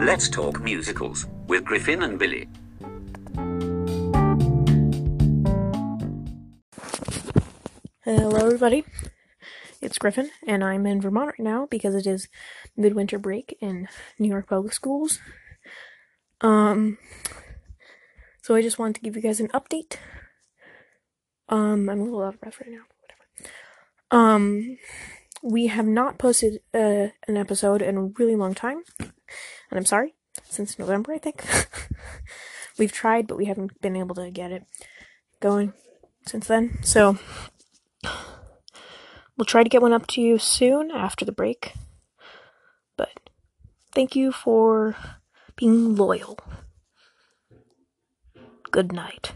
Let's talk musicals with Griffin and Billy. Hello, everybody. It's Griffin, and I'm in Vermont right now because it is midwinter break in New York public schools. Um, so I just wanted to give you guys an update. Um, I'm a little out of breath right now, whatever. Um, we have not posted uh, an episode in a really long time, and I'm sorry, since November, I think. We've tried, but we haven't been able to get it going since then. So we'll try to get one up to you soon after the break. But thank you for being loyal. Good night.